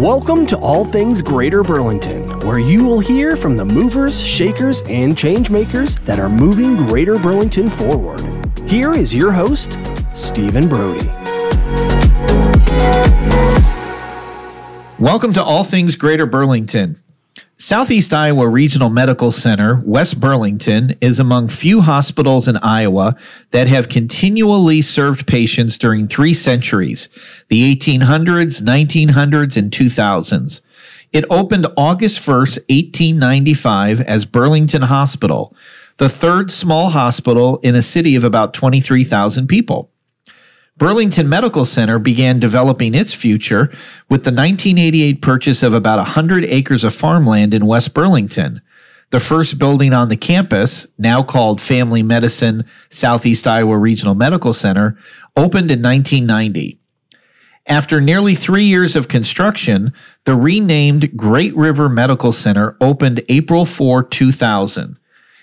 Welcome to All Things Greater Burlington, where you will hear from the movers, shakers, and changemakers that are moving Greater Burlington forward. Here is your host, Steven Brody. Welcome to All Things Greater Burlington. Southeast Iowa Regional Medical Center, West Burlington, is among few hospitals in Iowa that have continually served patients during three centuries the 1800s, 1900s, and 2000s. It opened August 1st, 1895, as Burlington Hospital, the third small hospital in a city of about 23,000 people. Burlington Medical Center began developing its future with the 1988 purchase of about 100 acres of farmland in West Burlington. The first building on the campus, now called Family Medicine Southeast Iowa Regional Medical Center, opened in 1990. After nearly three years of construction, the renamed Great River Medical Center opened April 4, 2000.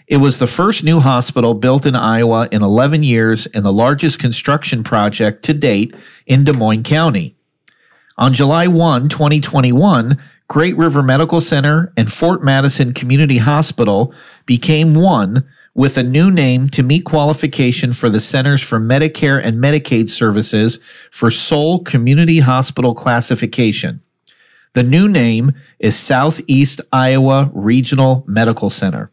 It was the first new hospital built in Iowa in 11 years and the largest construction project to date in Des Moines County. On July 1, 2021, Great River Medical Center and Fort Madison Community Hospital became one with a new name to meet qualification for the Centers for Medicare and Medicaid Services for sole community hospital classification. The new name is Southeast Iowa Regional Medical Center.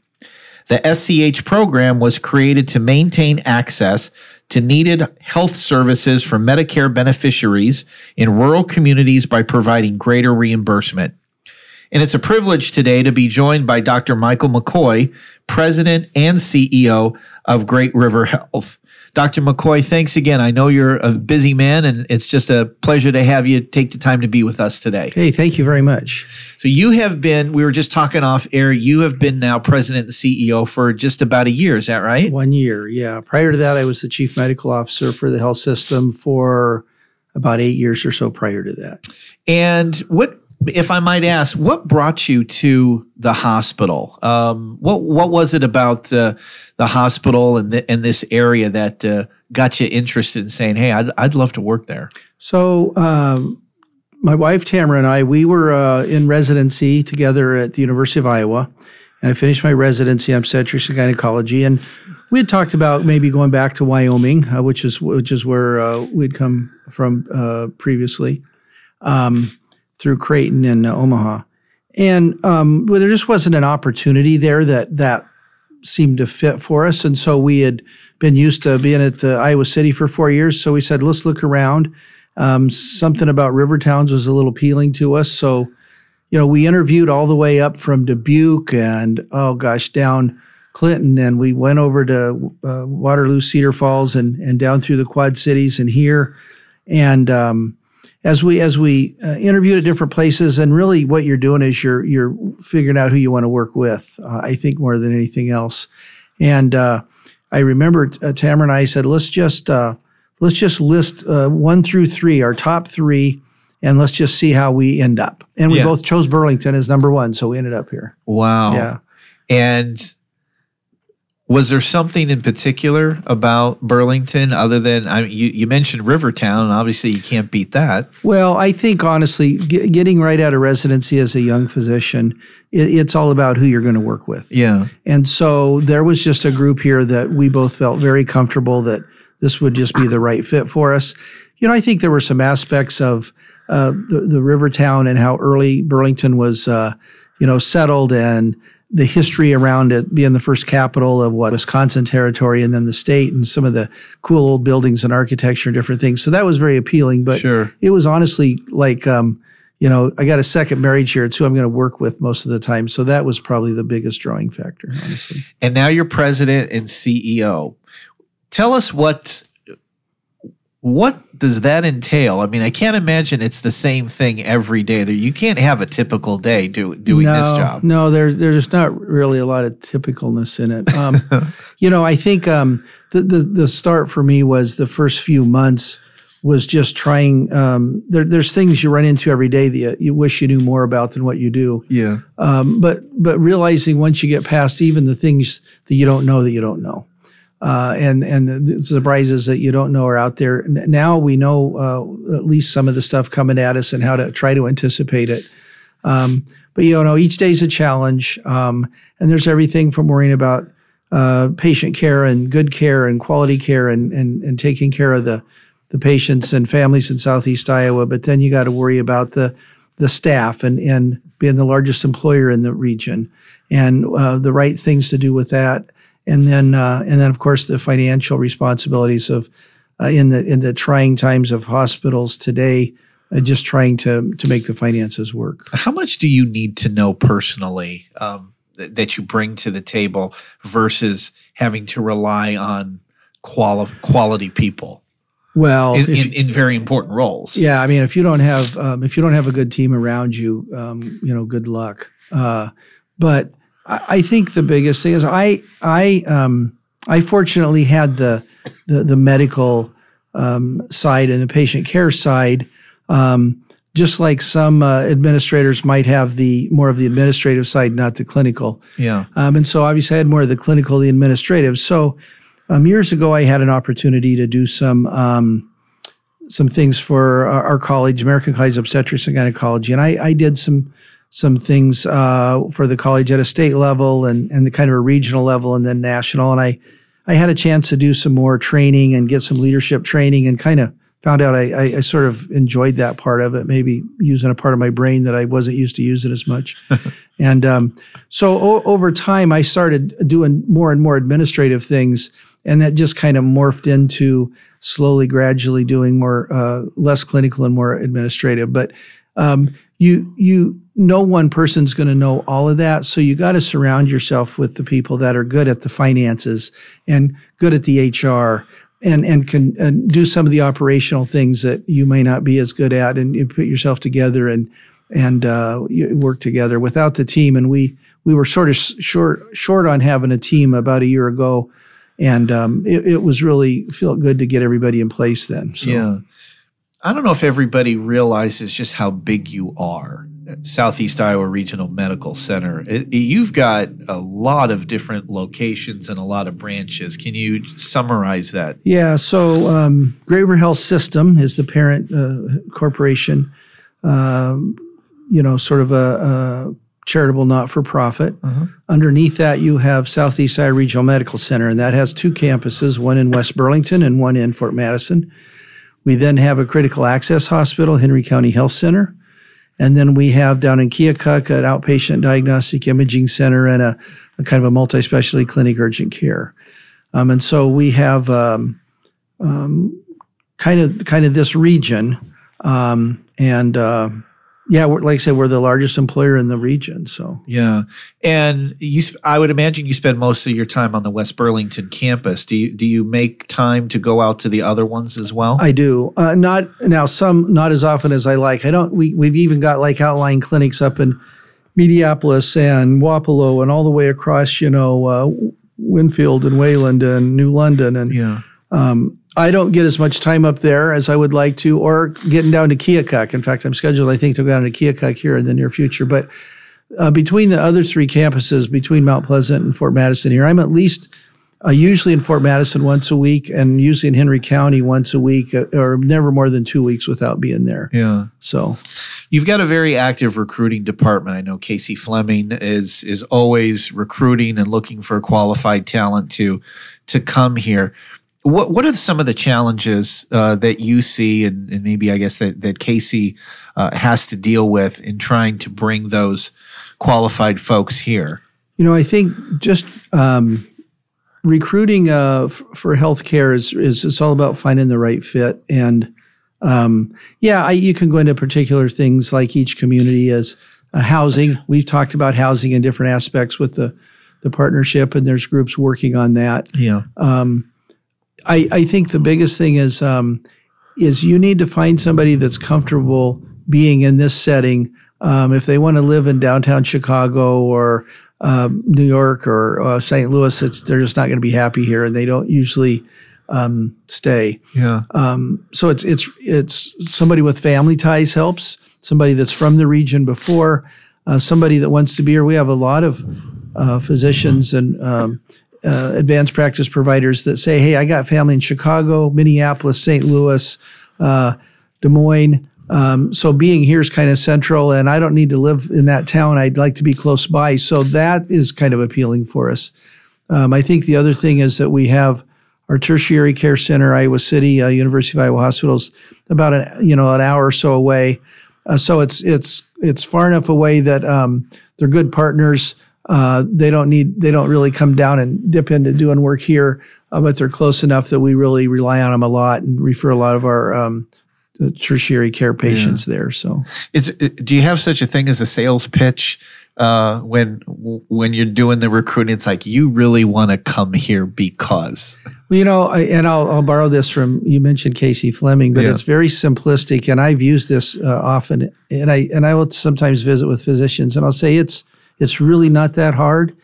The SCH program was created to maintain access to needed health services for Medicare beneficiaries in rural communities by providing greater reimbursement. And it's a privilege today to be joined by Dr. Michael McCoy, President and CEO of Great River Health. Dr. McCoy, thanks again. I know you're a busy man, and it's just a pleasure to have you take the time to be with us today. Hey, thank you very much. So, you have been, we were just talking off air, you have been now president and CEO for just about a year. Is that right? One year, yeah. Prior to that, I was the chief medical officer for the health system for about eight years or so prior to that. And what if I might ask, what brought you to the hospital? Um, what what was it about uh, the hospital and the, and this area that uh, got you interested in saying, "Hey, I'd I'd love to work there"? So, um, my wife Tamara and I, we were uh, in residency together at the University of Iowa, and I finished my residency in obstetrics and gynecology, and we had talked about maybe going back to Wyoming, uh, which is which is where uh, we'd come from uh, previously. Um, through Creighton and uh, Omaha. And um, well, there just wasn't an opportunity there that that seemed to fit for us. And so we had been used to being at uh, Iowa City for four years. So we said, let's look around. Um, something about river towns was a little appealing to us. So, you know, we interviewed all the way up from Dubuque and, oh gosh, down Clinton. And we went over to uh, Waterloo, Cedar Falls, and, and down through the Quad Cities and here. And, um, as we as we uh, interviewed at different places, and really what you're doing is you're you're figuring out who you want to work with. Uh, I think more than anything else. And uh, I remember uh, Tamara and I said, let's just uh, let's just list uh, one through three, our top three, and let's just see how we end up. And we yeah. both chose Burlington as number one, so we ended up here. Wow. Yeah. And was there something in particular about Burlington other than I mean, you, you mentioned Rivertown, and obviously you can't beat that. Well, I think honestly, get, getting right out of residency as a young physician, it, it's all about who you're going to work with. Yeah. And so there was just a group here that we both felt very comfortable that this would just be the right fit for us. You know, I think there were some aspects of uh, the, the Rivertown and how early Burlington was, uh, you know, settled and the history around it being the first capital of what Wisconsin territory and then the state and some of the cool old buildings and architecture and different things. So that was very appealing. But sure. it was honestly like, um, you know, I got a second marriage here. It's who I'm going to work with most of the time. So that was probably the biggest drawing factor, honestly. And now you're president and CEO. Tell us what what does that entail? I mean, I can't imagine it's the same thing every day. You can't have a typical day do, doing no, this job. No, there, there's not really a lot of typicalness in it. Um, you know, I think um, the, the, the start for me was the first few months was just trying. Um, there, there's things you run into every day that you, you, wish you knew more about than what you do. Yeah. Um, but but realizing once you get past even the things that you don't know that you don't know. Uh, and and surprises that you don't know are out there. Now we know uh, at least some of the stuff coming at us and how to try to anticipate it. Um, but you know, each day's a challenge, um, and there's everything from worrying about uh, patient care and good care and quality care and and and taking care of the the patients and families in Southeast Iowa. But then you got to worry about the the staff and and being the largest employer in the region and uh, the right things to do with that. And then uh, and then of course the financial responsibilities of uh, in the in the trying times of hospitals today. Uh, just trying to to make the finances work. How much do you need to know personally um, th- that you bring to the table versus having to rely on quali- quality people Well, in, if- in, in very important roles? Yeah, I mean, if you don't have um, if you don't have a good team around you, um, you know, good luck. Uh, but I, I think the biggest thing is I I um, I fortunately had the the, the medical um, side and the patient care side. Um, just like some uh, administrators might have the more of the administrative side, not the clinical. Yeah. Um, and so obviously I had more of the clinical, the administrative. So um, years ago, I had an opportunity to do some um, some things for our, our college, American College of Obstetrics and Gynecology, and I, I did some some things uh, for the college at a state level and and the kind of a regional level and then national. And I I had a chance to do some more training and get some leadership training and kind of found out I, I, I sort of enjoyed that part of it, maybe using a part of my brain that I wasn't used to using as much. and um, so o- over time, I started doing more and more administrative things, and that just kind of morphed into slowly, gradually doing more uh, less clinical and more administrative. But um, you you no one person's going to know all of that, so you got to surround yourself with the people that are good at the finances and good at the HR and and can and do some of the operational things that you may not be as good at, and you put yourself together and and uh, work together. Without the team, and we we were sort of short short on having a team about a year ago, and um, it, it was really felt good to get everybody in place then. So. Yeah. I don't know if everybody realizes just how big you are. Southeast Iowa Regional Medical Center. It- you've got a lot of different locations and a lot of branches. Can you summarize that? Yeah, so um, Great Health System is the parent uh, corporation, um, you know, sort of a, a charitable not for profit. Underneath that, you have Southeast Iowa Regional Medical Center, and that has two campuses one in West Burlington and one in Fort Madison. We then have a critical access hospital, Henry County Health Center. And then we have down in Keokuk an outpatient diagnostic imaging center and a, a kind of a multi specialty clinic urgent care. Um, and so we have um, um, kind of kind of this region, um, and uh, yeah, we're, like I said, we're the largest employer in the region. So Yeah, and you, I would imagine you spend most of your time on the West Burlington campus. Do you do you make time to go out to the other ones as well? I do uh, not now some not as often as I like. I don't. We we've even got like outlying clinics up in Mediapolis and Wapello and all the way across, you know, uh, Winfield and Wayland and New London and yeah, I don't get as much time up there as I would like to, or getting down to Keokuk. In fact, I'm scheduled, I think, to go down to Keokuk here in the near future. But uh, between the other three campuses, between Mount Pleasant and Fort Madison here, I'm at least uh, usually in Fort Madison once a week and usually in Henry County once a week, uh, or never more than two weeks without being there. yeah. So, You've got a very active recruiting department. I know Casey Fleming is is always recruiting and looking for qualified talent to to come here. What what are some of the challenges uh, that you see, and, and maybe I guess that that Casey uh, has to deal with in trying to bring those qualified folks here? you know, I think just um, recruiting uh, f- for healthcare is, is it's all about finding the right fit. And um, yeah, I, you can go into particular things like each community is uh, housing. We've talked about housing in different aspects with the the partnership, and there's groups working on that. Yeah, I, I think the biggest thing is um, is you need to find somebody that's comfortable being in this setting. Um, if they want to live in downtown Chicago or um, New York or uh, St. Louis, it's, they're just not going to be happy here, and they don't usually um, stay. yeah, Um, so it's it's it's somebody with family ties helps. Somebody that's from the region before. Uh, somebody that wants to be here. We have a lot of uh, physicians and um, uh, advanced practice providers that say, "Hey, I got family in Chicago, Minneapolis, St. Louis, uh, Des Moines." Um, so being here is kind of central, and I don't need to live in that town. I'd like to be close by. So that is kind of appealing for us. Um, I think the other thing is that we have our tertiary care center, Iowa City, uh, University of Iowa Hospitals, about an you know an hour or so away. Uh, so it's it's it's far enough away that um, they're good partners. Uh, they don't need they don't really come down and dip into doing work here, uh, but they're close enough that we really rely on them a lot and refer a lot of our um, tertiary care patients yeah. there. So, is do you have such a thing as a sales pitch? uh, when when you're doing the recruiting, it's like you really want to come here because. Well, you know, I, and I'll, I'll borrow this from you mentioned Casey Fleming, but yeah. it's very simplistic, and I've used this uh, often, and I and I will sometimes visit with physicians, and I'll say it's it's really not that hard.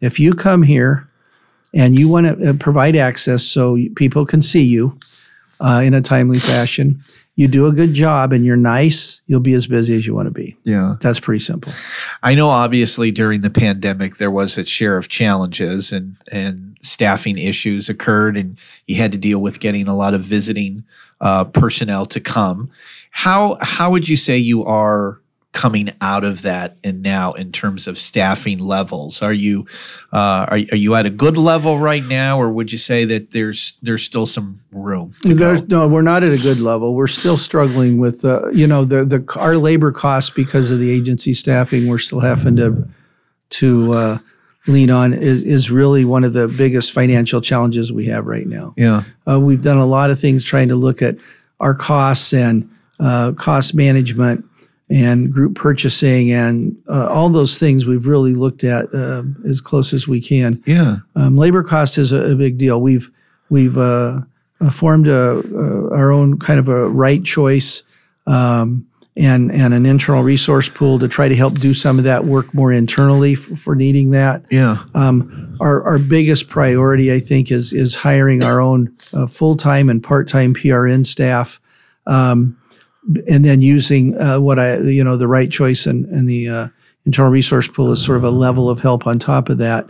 If you come here and you want to uh, provide access so people can see you uh, in a timely fashion you do a good job and you're nice, you'll be as busy as you want to be. Yeah. That's pretty simple. I know obviously during the pandemic there was its share of challenges and and staffing issues occurred and you had to deal with getting a lot of visiting uh, personnel to come. How how would you say you are coming out of that and now in terms of staffing levels? Are you uh, are, are you at a good level right now or would you say that there's there's still some room no we're not at a good level. We're still struggling with uh, you know the the our labor costs because of the agency staffing we're still having to to uh, lean on is, is really one of the biggest financial challenges we have right now. Yeah. Uh, we've done a lot of things trying to look at our costs and uh, cost management and group purchasing and uh, all those things we've really looked at uh, as close as we can. Yeah, um, labor cost is a, a, big deal. We've we've uh, uh formed a, our own kind of a right choice um, and and an internal resource pool to try to help do some of that work more internally for, for needing that. Yeah. Um, our our biggest priority, I think, is is hiring our own uh, full time and part time PRN staff. Um, and then using uh, what I, you know, the right choice and, and the uh, internal resource pool is sort of a level of help on top of that.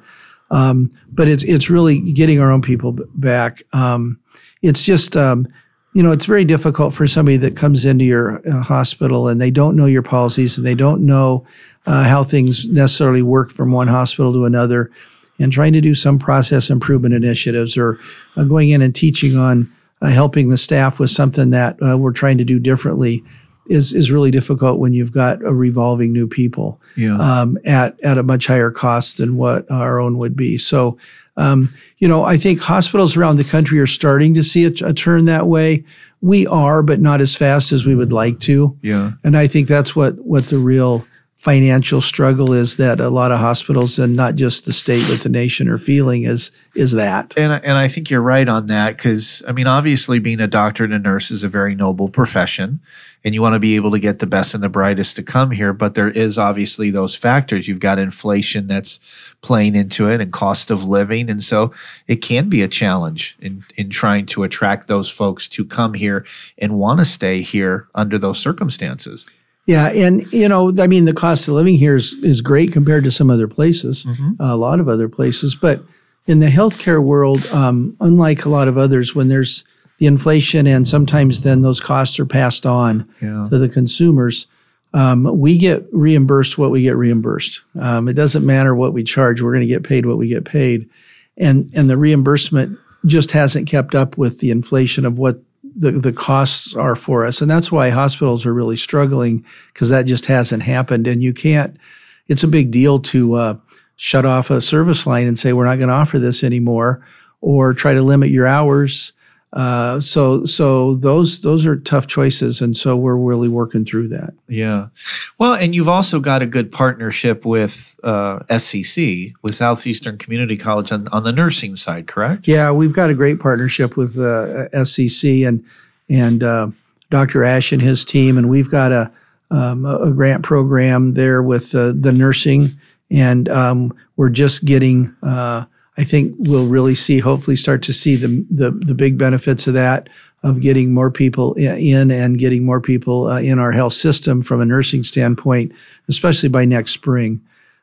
Um, but it's it's really getting our own people back. Um, it's just um, you know it's very difficult for somebody that comes into your uh, hospital and they don't know your policies and they don't know uh, how things necessarily work from one hospital to another, and trying to do some process improvement initiatives or uh, going in and teaching on helping the staff with something that uh, we're trying to do differently is is really difficult when you've got a revolving new people yeah. um, at at a much higher cost than what our own would be. So, um, you know, I think hospitals around the country are starting to see a, a, turn that way. We are, but not as fast as we would like to. Yeah, and I think that's what what the real financial struggle is that a lot of hospitals and not just the state but the nation are feeling is is that. And and I think you're right on that cuz I mean obviously being a doctor and a nurse is a very noble profession and you want to be able to get the best and the brightest to come here but there is obviously those factors. You've got inflation that's playing into it and cost of living and so it can be a challenge in in trying to attract those folks to come here and want to stay here under those circumstances yeah, and you know, I mean, the cost of living here is is great compared to some other places, mm-hmm. a lot of other places. But in the healthcare world, um, unlike a lot of others, when there's the inflation and sometimes then those costs are passed on yeah. to the consumers, um, we get reimbursed what we get reimbursed. Um, it doesn't matter what we charge; we're going to get paid what we get paid, and and the reimbursement just hasn't kept up with the inflation of what the, the costs are for us. And that's why hospitals are really struggling because that just hasn't happened. And you can't, it's a big deal to uh, shut off a service line and say, we're not going to offer this anymore, or try to limit your hours. Uh, so so those those are tough choices, and so we're really working through that. Yeah, well, and you've also got a good partnership with uh, SCC with Southeastern Community College on, on the nursing side, correct? Yeah, we've got a great partnership with uh, SCC and and uh, Dr. Ash and his team, and we've got a um, a grant program there with uh, the nursing, and um, we're just getting uh, I think we'll really see, hopefully, start to see the the, the big benefits of that of getting more people in and getting more people uh, in our health system from a nursing standpoint, especially by next spring.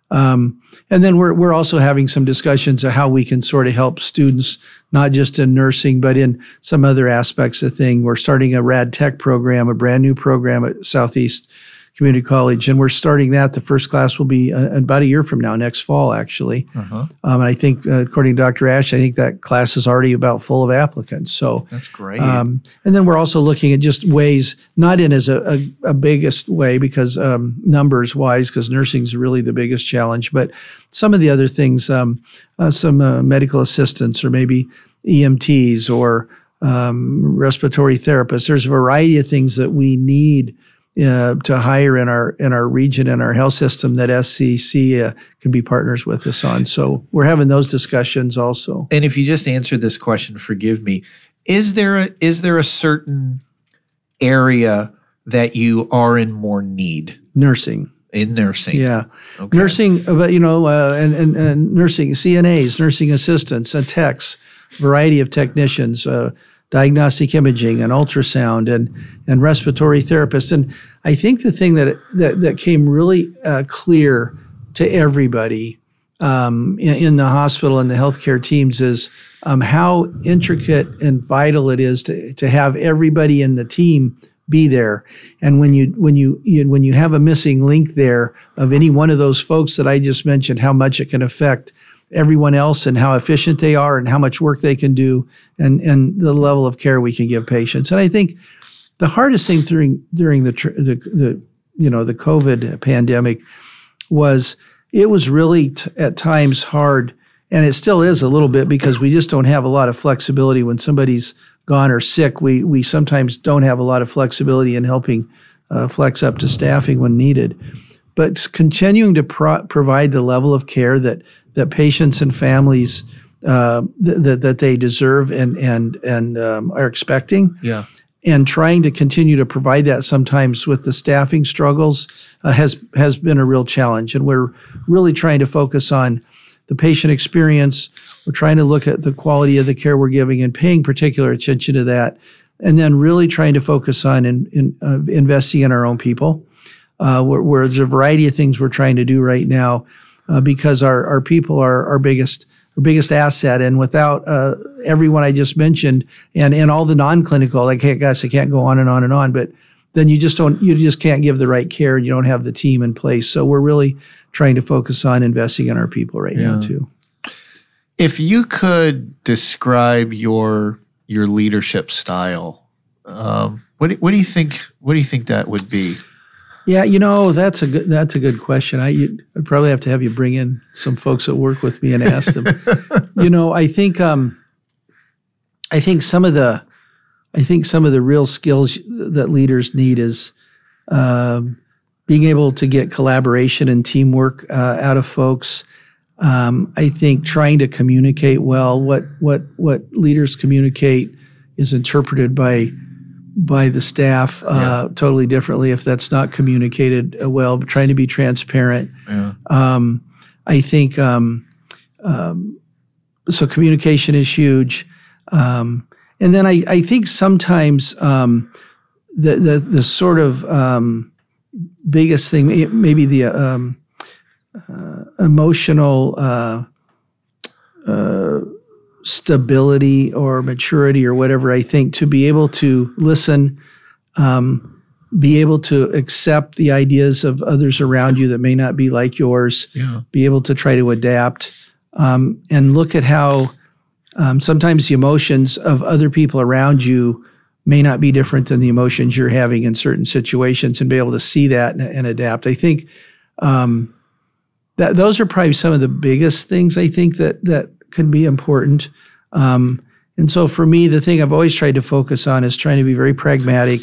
Um, and then we're we're also having some discussions of how we can sort of help students, not just in nursing, but in some other aspects of thing. We're starting a Rad Tech program, a brand new program at Southeast Community College, and we're starting that. The first class will be uh, about a year from now, next fall, actually. Uh-huh. Um, and I think, uh, according to Dr. Ash, I think that class is already about full of applicants. So That's great. um, and then we're also looking at just ways, not in as a, a, a biggest way because um, numbers wise, because nursing is really the biggest challenge, but some of the other things, um, uh, some uh, medical assistants or maybe EMTs or um, respiratory therapists. There's a variety of things that we need. Uh, to hire in our in our region in our health system that SCC uh, can be partners with us on. So we're having those discussions also. and if you just answered this question, forgive me. Is there a is there a certain area that you are in more need Nursing, in nursing? yeah. Okay. nursing, but you know, uh, and, and, and nursing CNAs, nursing assistants, and techs, variety of technicians, uh, diagnostic imaging and ultrasound, and and respiratory therapists. And I think the thing that that, that came really uh, clear to everybody um, in, in the hospital and the healthcare teams is um, how intricate and vital it is to to have everybody in the team be there. And when you when you, you when you have a missing link there of any one of those folks that I just mentioned, how much it can affect everyone else and how efficient they are and how much work they can do and and the level of care we can give patients. And I think the hardest thing during during the the, the you know the COVID pandemic was it was really t- at times hard and it still is a little bit because we just don't have a lot of flexibility when somebody's gone or sick we we sometimes don't have a lot of flexibility in helping uh, flex up to staffing when needed but continuing to pro- provide the level of care that that patients and families uh, th- that that they deserve and and and um, are expecting. Yeah. and trying to continue to provide that sometimes with the staffing struggles uh, has has been a real challenge. And we're really trying to focus on the patient experience. We're trying to look at the quality of the care we're giving and paying particular attention to that. And then really trying to focus on in, in, uh, investing in our own people. Uh, where, where there's a variety of things we're trying to do right now uh, because our, our people are our biggest our biggest asset. And without uh, everyone I just mentioned and, and all the non-clinical, I can't, gosh, I can't go on and on and on, but then you just don't, you just can't give the right care and you don't have the team in place. So we're really trying to focus on investing in our people right now too. If you could describe your your leadership style, um, what what do you think? What do you think that would be? Yeah, you know that's a good that's a good question. I you'd, I'd probably have to have you bring in some folks that work with me and ask them. you know, I think um, I think some of the I think some of the real skills that leaders need is um, being able to get collaboration and teamwork uh, out of folks. Um, I think trying to communicate well. What what what leaders communicate is interpreted by by the staff uh, totally differently if that's not communicated uh, well. But trying to be transparent. Yeah. Um, I think um, um, so. Communication is huge, um, and then I, I think sometimes um, the, the the sort of um, biggest thing, maybe the um, uh, emotional uh, uh, stability or maturity or whatever. I think to be able to listen. Um, be able to accept the ideas of others around you that may not be like yours, Yeah. be able to try to adapt, um, and look at how um, sometimes the emotions of other people around you may not be different than the emotions you're having in certain situations, and be able to see that and, and adapt. I think um, that those are probably some of the biggest things I think that that could be important. Um, and so for me, the thing I've always tried to focus on is trying to be very pragmatic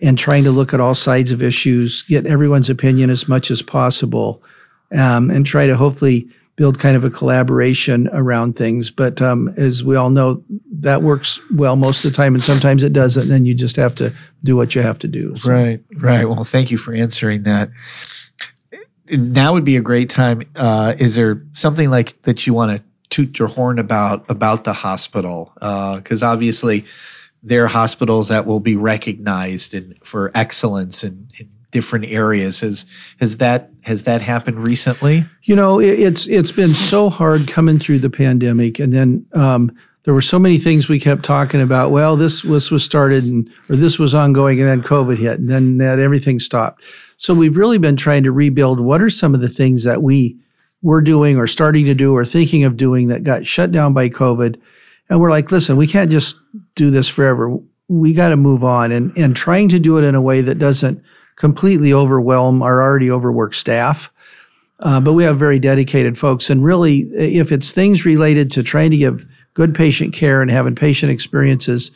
and trying to look at all sides of issues, get everyone's opinion as much as possible, um, and try to hopefully build kind of a collaboration around things. But um, as we all know, that works well most of the time, and sometimes it doesn't. And then you just have to do what you have to do. So- Right, right. Well, thank you for answering that. Now would be a great time. Uh, is there something like that you want to toot your horn about about the hospital? Because obviously, there are hospitals that will be recognized in, for excellence in, in different areas. Has has that has that happened recently? You know, it, it's it's been so hard coming through the pandemic, and then um, there were so many things we kept talking about. Well, this this was started, and or this was ongoing, and then COVID hit, and then that everything stopped. So we've really been trying to rebuild. What are some of the things that we were doing, or starting to do, or thinking of doing that got shut down by COVID? And we're like, listen, we can't just do this forever. We got to move on, and and trying to do it in a way that doesn't completely overwhelm our already overworked staff. Uh, but we have very dedicated folks. And really, if it's things related to trying to give good patient care and having patient experiences,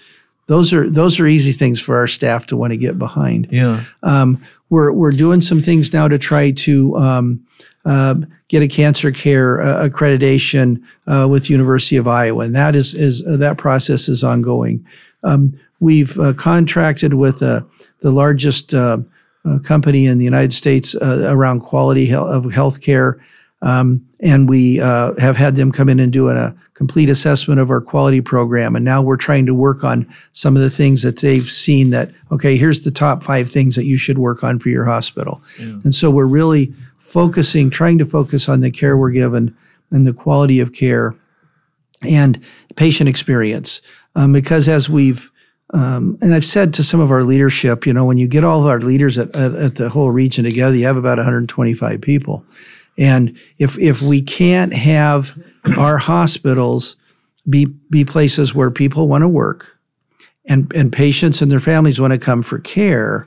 those are those are easy things for our staff to want to get behind. Yeah. Um, we're we're doing some things now to try to um, uh, get a cancer care uh, accreditation uh, with University of Iowa, and that is is uh, that process is ongoing. Um, we've uh, contracted with uh, the largest uh, company in the United States uh, around quality he- of healthcare. Um, and we uh, have had them come in and do a complete assessment of our quality program. And now we're trying to work on some of the things that they've seen that, okay, here's the top five things that you should work on for your hospital. And so we're really focusing, trying to focus on the care we're given and the quality of care and patient experience. Um, because as we've um, and I've said to some of our leadership, you know, when you get all of our leaders at, at, at, the whole region together, you have about 125 people. And if if we can't have our hospitals be be places where people want to work and, and patients and their families want to come for care,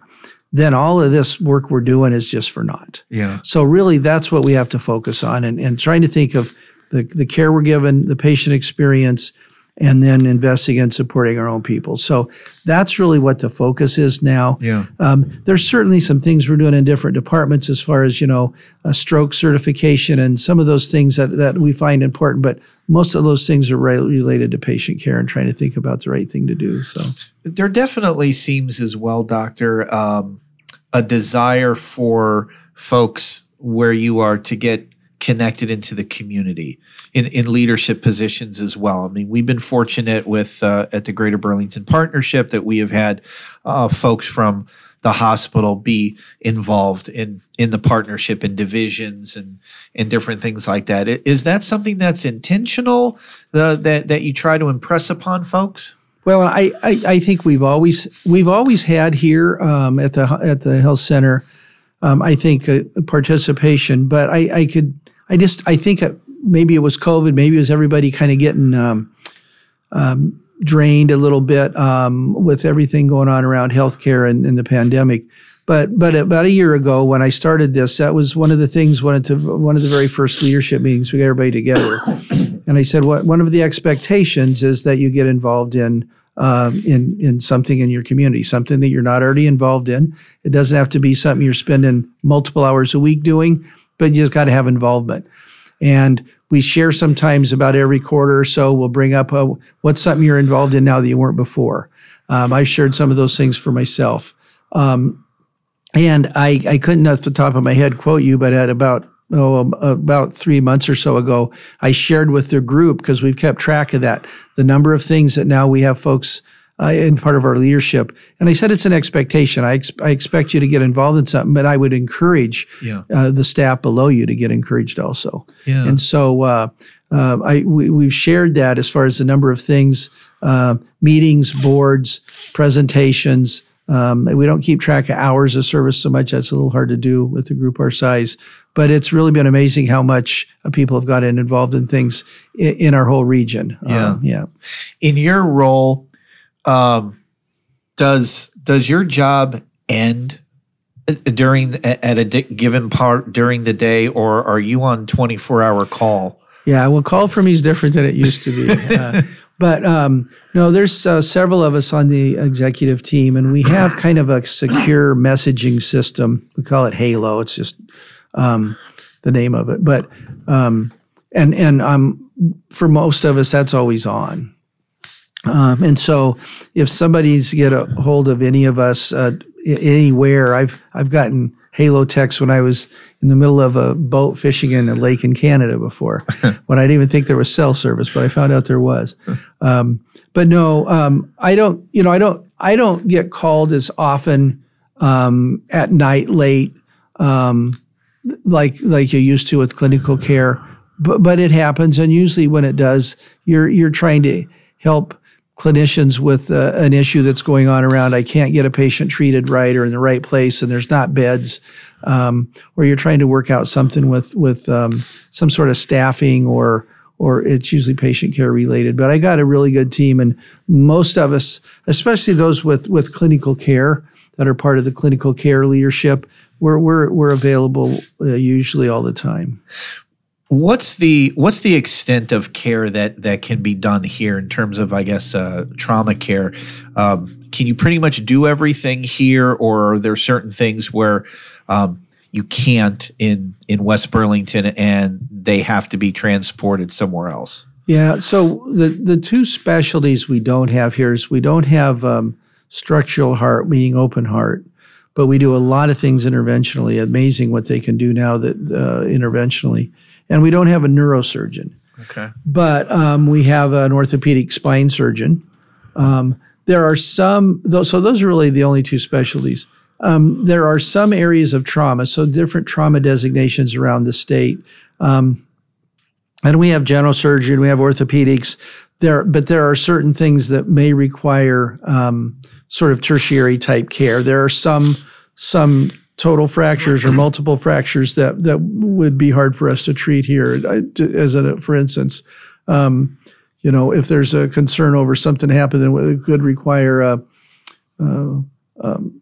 then all of this work we're doing is just for naught. Yeah. So really that's what we have to focus on and, and trying to think of the, the care we're given, the patient experience, and then investing in supporting our own people. So that's really what the focus is now. Yeah. Um, there's certainly some things we're doing in different departments as far as you know a stroke certification and some of those things that that we find important, but most of those things are re- related to patient care and trying to think about the right thing to do. So there definitely seems as well, doctor, um, a desire for folks where you are to get connected into the community in, in leadership positions as well. I mean, we've been fortunate with uh, at the Greater Burlington Partnership that we have had uh, folks from the hospital be involved in in the partnership and divisions and and different things like that. Is that something that's intentional uh, that that you try to impress upon folks? Well, I, I, I think we've always we've always had here um, at the at the health center. Um, I think uh, participation, but I, I could I just I think maybe it was COVID, maybe it was everybody kind of getting um, um, drained a little bit um, with everything going on around healthcare and, and the pandemic. But but about a year ago when I started this, that was one of the things one of the, one of the very first leadership meetings we got everybody together, and I said what one of the expectations is that you get involved in. Um, in in something in your community, something that you're not already involved in. It doesn't have to be something you're spending multiple hours a week doing but you just got to have involvement. And we share sometimes about every quarter or so. We'll bring up a, what's something you're involved in now that you weren't before. Um, I've shared some of those things for myself. Um, and I, I couldn't, off the top of my head, quote you, but at about oh, about three months or so ago, I shared with the group because we've kept track of that the number of things that now we have folks uh, in part of our leadership. And I said it's an expectation. I, ex- I expect you to get involved in something, but I would encourage yeah. uh, the staff below you to get encouraged also. Yeah. And so uh, uh I we, we've shared that as far as the number of things, uh, meetings, boards, presentations. Um, we don't keep track of hours of service so much. That's a little hard to do with a group our size. But it's really been amazing how much uh, people have gotten involved in things in, in our whole region. Yeah. Um, yeah. In your role, um, does does your job end during at a given part during the day, or are you on twenty four hour call? Yeah, well, call for me is different than it used to be. Uh, but um, no, there's uh, several of us on the executive team, and we have kind of a secure messaging system. We call it Halo. It's just um, the name of it. But um, and and um, for most of us, that's always on. Um, and so, if somebody's get a hold of any of us uh, anywhere, I've I've gotten Halo text when I was in the middle of a boat fishing in a lake in Canada before, when I didn't even think there was cell service, but I found out there was. Um, but no, um, I don't. You know, I don't. I don't get called as often um, at night late, um, like like you used to with clinical care. But but it happens, and usually when it does, you're you're trying to help clinicians with uh, an issue that's going on around. I can't get a patient treated right or in the right place, and there's not beds. Um, or you're trying to work out something with with um, some sort of staffing or or it's usually patient care related. But I got a really good team, and most of us, especially those with with clinical care that are part of the clinical care leadership, we're we're we're available uh, usually all the time. What's the what's the extent of care that that can be done here in terms of I guess uh, trauma care? Um, can you pretty much do everything here, or are there certain things where um, you can't in in West Burlington and they have to be transported somewhere else? Yeah. So the the two specialties we don't have here is we don't have um, structural heart, meaning open heart, but we do a lot of things interventionally. Amazing what they can do now that uh, interventionally and we don't have a neurosurgeon. Okay. But um, we have an orthopedic spine surgeon. Um, there are some, so those are really the only two specialties. Um, there are some areas of trauma, so different trauma designations around the state. Um, and we have general surgery and we have orthopedics. There, but there are certain things that may require um, sort of tertiary type care. There are some some total fractures or multiple fractures that that would be hard for us to treat here. As a, for instance, um, you know, if there's a concern over something happening, it could require a, uh, um,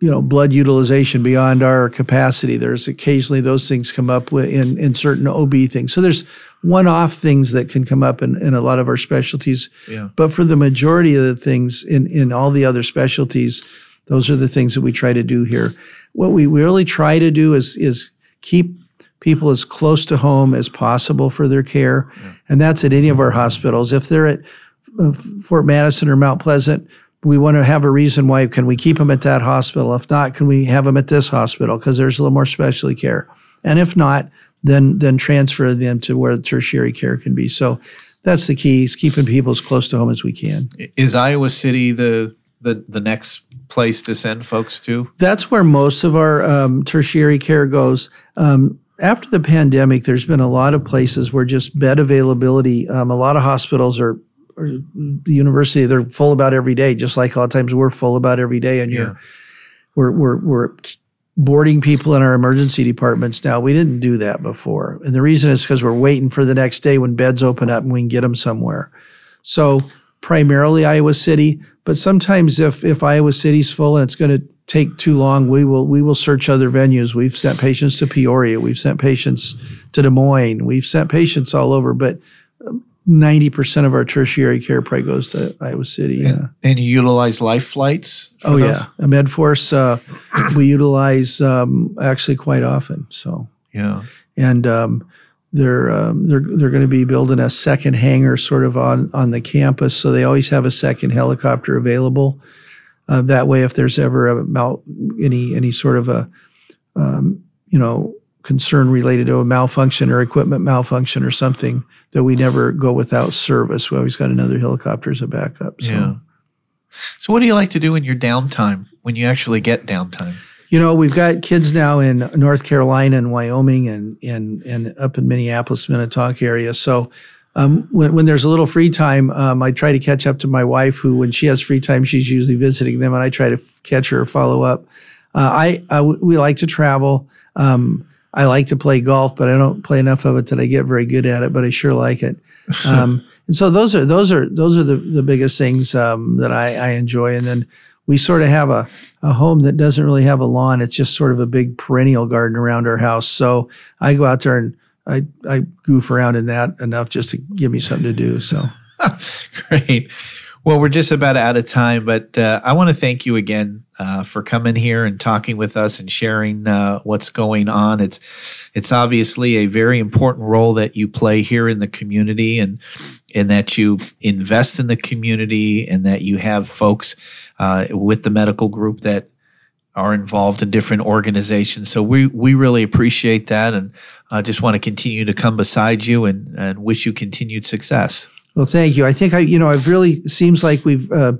you know, blood utilization beyond our capacity. There's occasionally those things come up in in certain OB things. So there's one-off things that can come up in, in a lot of our specialties. Yeah. But for the majority of the things in in all the other specialties, those are the things that we try to do here. What we really try to do is is keep people as close to home as possible for their care, yeah. and that's at any of our hospitals. If they're at uh, Fort Madison or Mount Pleasant, we want to have a reason why. Can we keep them at that hospital? If not, can we have them at this hospital because there's a little more specialty care? And if not, then then transfer them to where the tertiary care can be. So that's the key: is keeping people as close to home as we can. Is Iowa City the the the next place to send folks to? That's where most of our um, tertiary care goes. Um, after the pandemic, there's been a lot of places where just bed availability. Um, a lot of hospitals are, are, the university. They're full about every day, just like a lot of times we're full about every day, and yeah. you're we're we're we're boarding people in our emergency departments now. We didn't do that before, and the reason is because we're waiting for the next day when beds open up and we can get them somewhere. So primarily Iowa City, but sometimes if if Iowa City's full and it's going to take too long, we will we will search other venues. We've sent patients to Peoria, we've sent patients to Des Moines, we've sent patients all over, but ninety percent of our tertiary care probably goes to Iowa City. And, yeah. and you utilize life flights? oh those? yeah, a MedForce uh, we utilize um, actually quite often. So yeah, and um, they're um, they're they're going to be building a second hangar sort of on on the campus, so they always have a second helicopter available. Uh, that way, if there's ever a any any sort of a um, you know concern related to a malfunction or equipment malfunction or something, that we never go without service. We always got another helicopter as a backup. So. Yeah. So, what do you like to do in your downtime when you actually get downtime? you know, we've got kids now in North Carolina and Wyoming and and and up in Minneapolis, Minnetonka area. So um, when when there's a little free time, um, I try to catch up to my wife, who when she has free time, she's usually visiting them, and I try to catch her, or follow up. Uh, I, I we like to travel. Um, I like to play golf, but I don't play enough of it that I get very good at it. But I sure like it. Um, and so those are those are those are the the biggest things um, that I, I enjoy. And then we sort of have a, a home that doesn't really have a lawn. It's just sort of a big perennial garden around our house. So I go out there and I, I goof around in that enough just to give me something to do. So great. Well, we're just about out of time, but uh, I want to thank you again uh, for coming here and talking with us and sharing uh, what's going on. It's it's obviously a very important role that you play here in the community, and and that you invest in the community, and that you have folks uh, with the medical group that are involved in different organizations. So we we really appreciate that, and I just want to continue to come beside you and and wish you continued success. Well, thank you. I think I, you know, I've really seems like we've uh,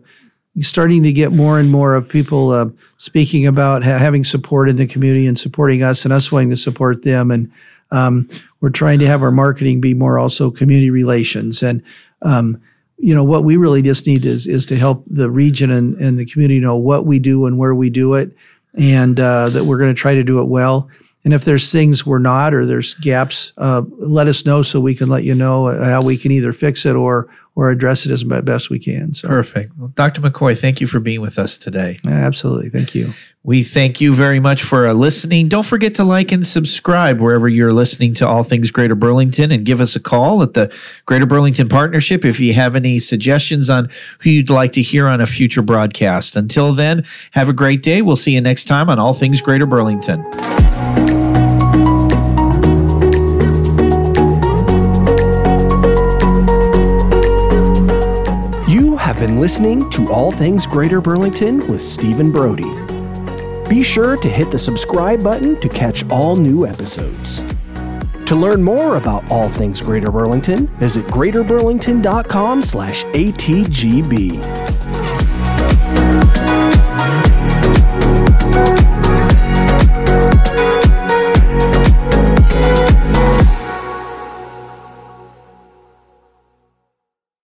starting to get more and more of people uh, speaking about ha- having support in the community and supporting us and us wanting to support them. And um, we're trying to have our marketing be more also community relations. And, um, you know, what we really just need is, is to help the region and, and the community know what we do and where we do it, and uh, that we're going to try to do it well. And if there's things we're not or there's gaps, uh, let us know so we can let you know how we can either fix it or or address it as best we can. So Perfect. Well, Dr. McCoy, thank you for being with us today. absolutely, thank you. We thank you very much for uh, listening. Don't forget to like and subscribe wherever you're listening to All Things Greater Burlington and give us a call at the Greater Burlington Partnership if you have any suggestions on who you'd like to hear on a future broadcast. Until then, have a great day. We'll see you next time on All Things Greater Burlington. Been listening to All Things Greater Burlington with Steven Brody. Be sure to hit the subscribe button to catch all new episodes. To learn more about all things Greater Burlington, visit greaterburlington.com slash ATGB.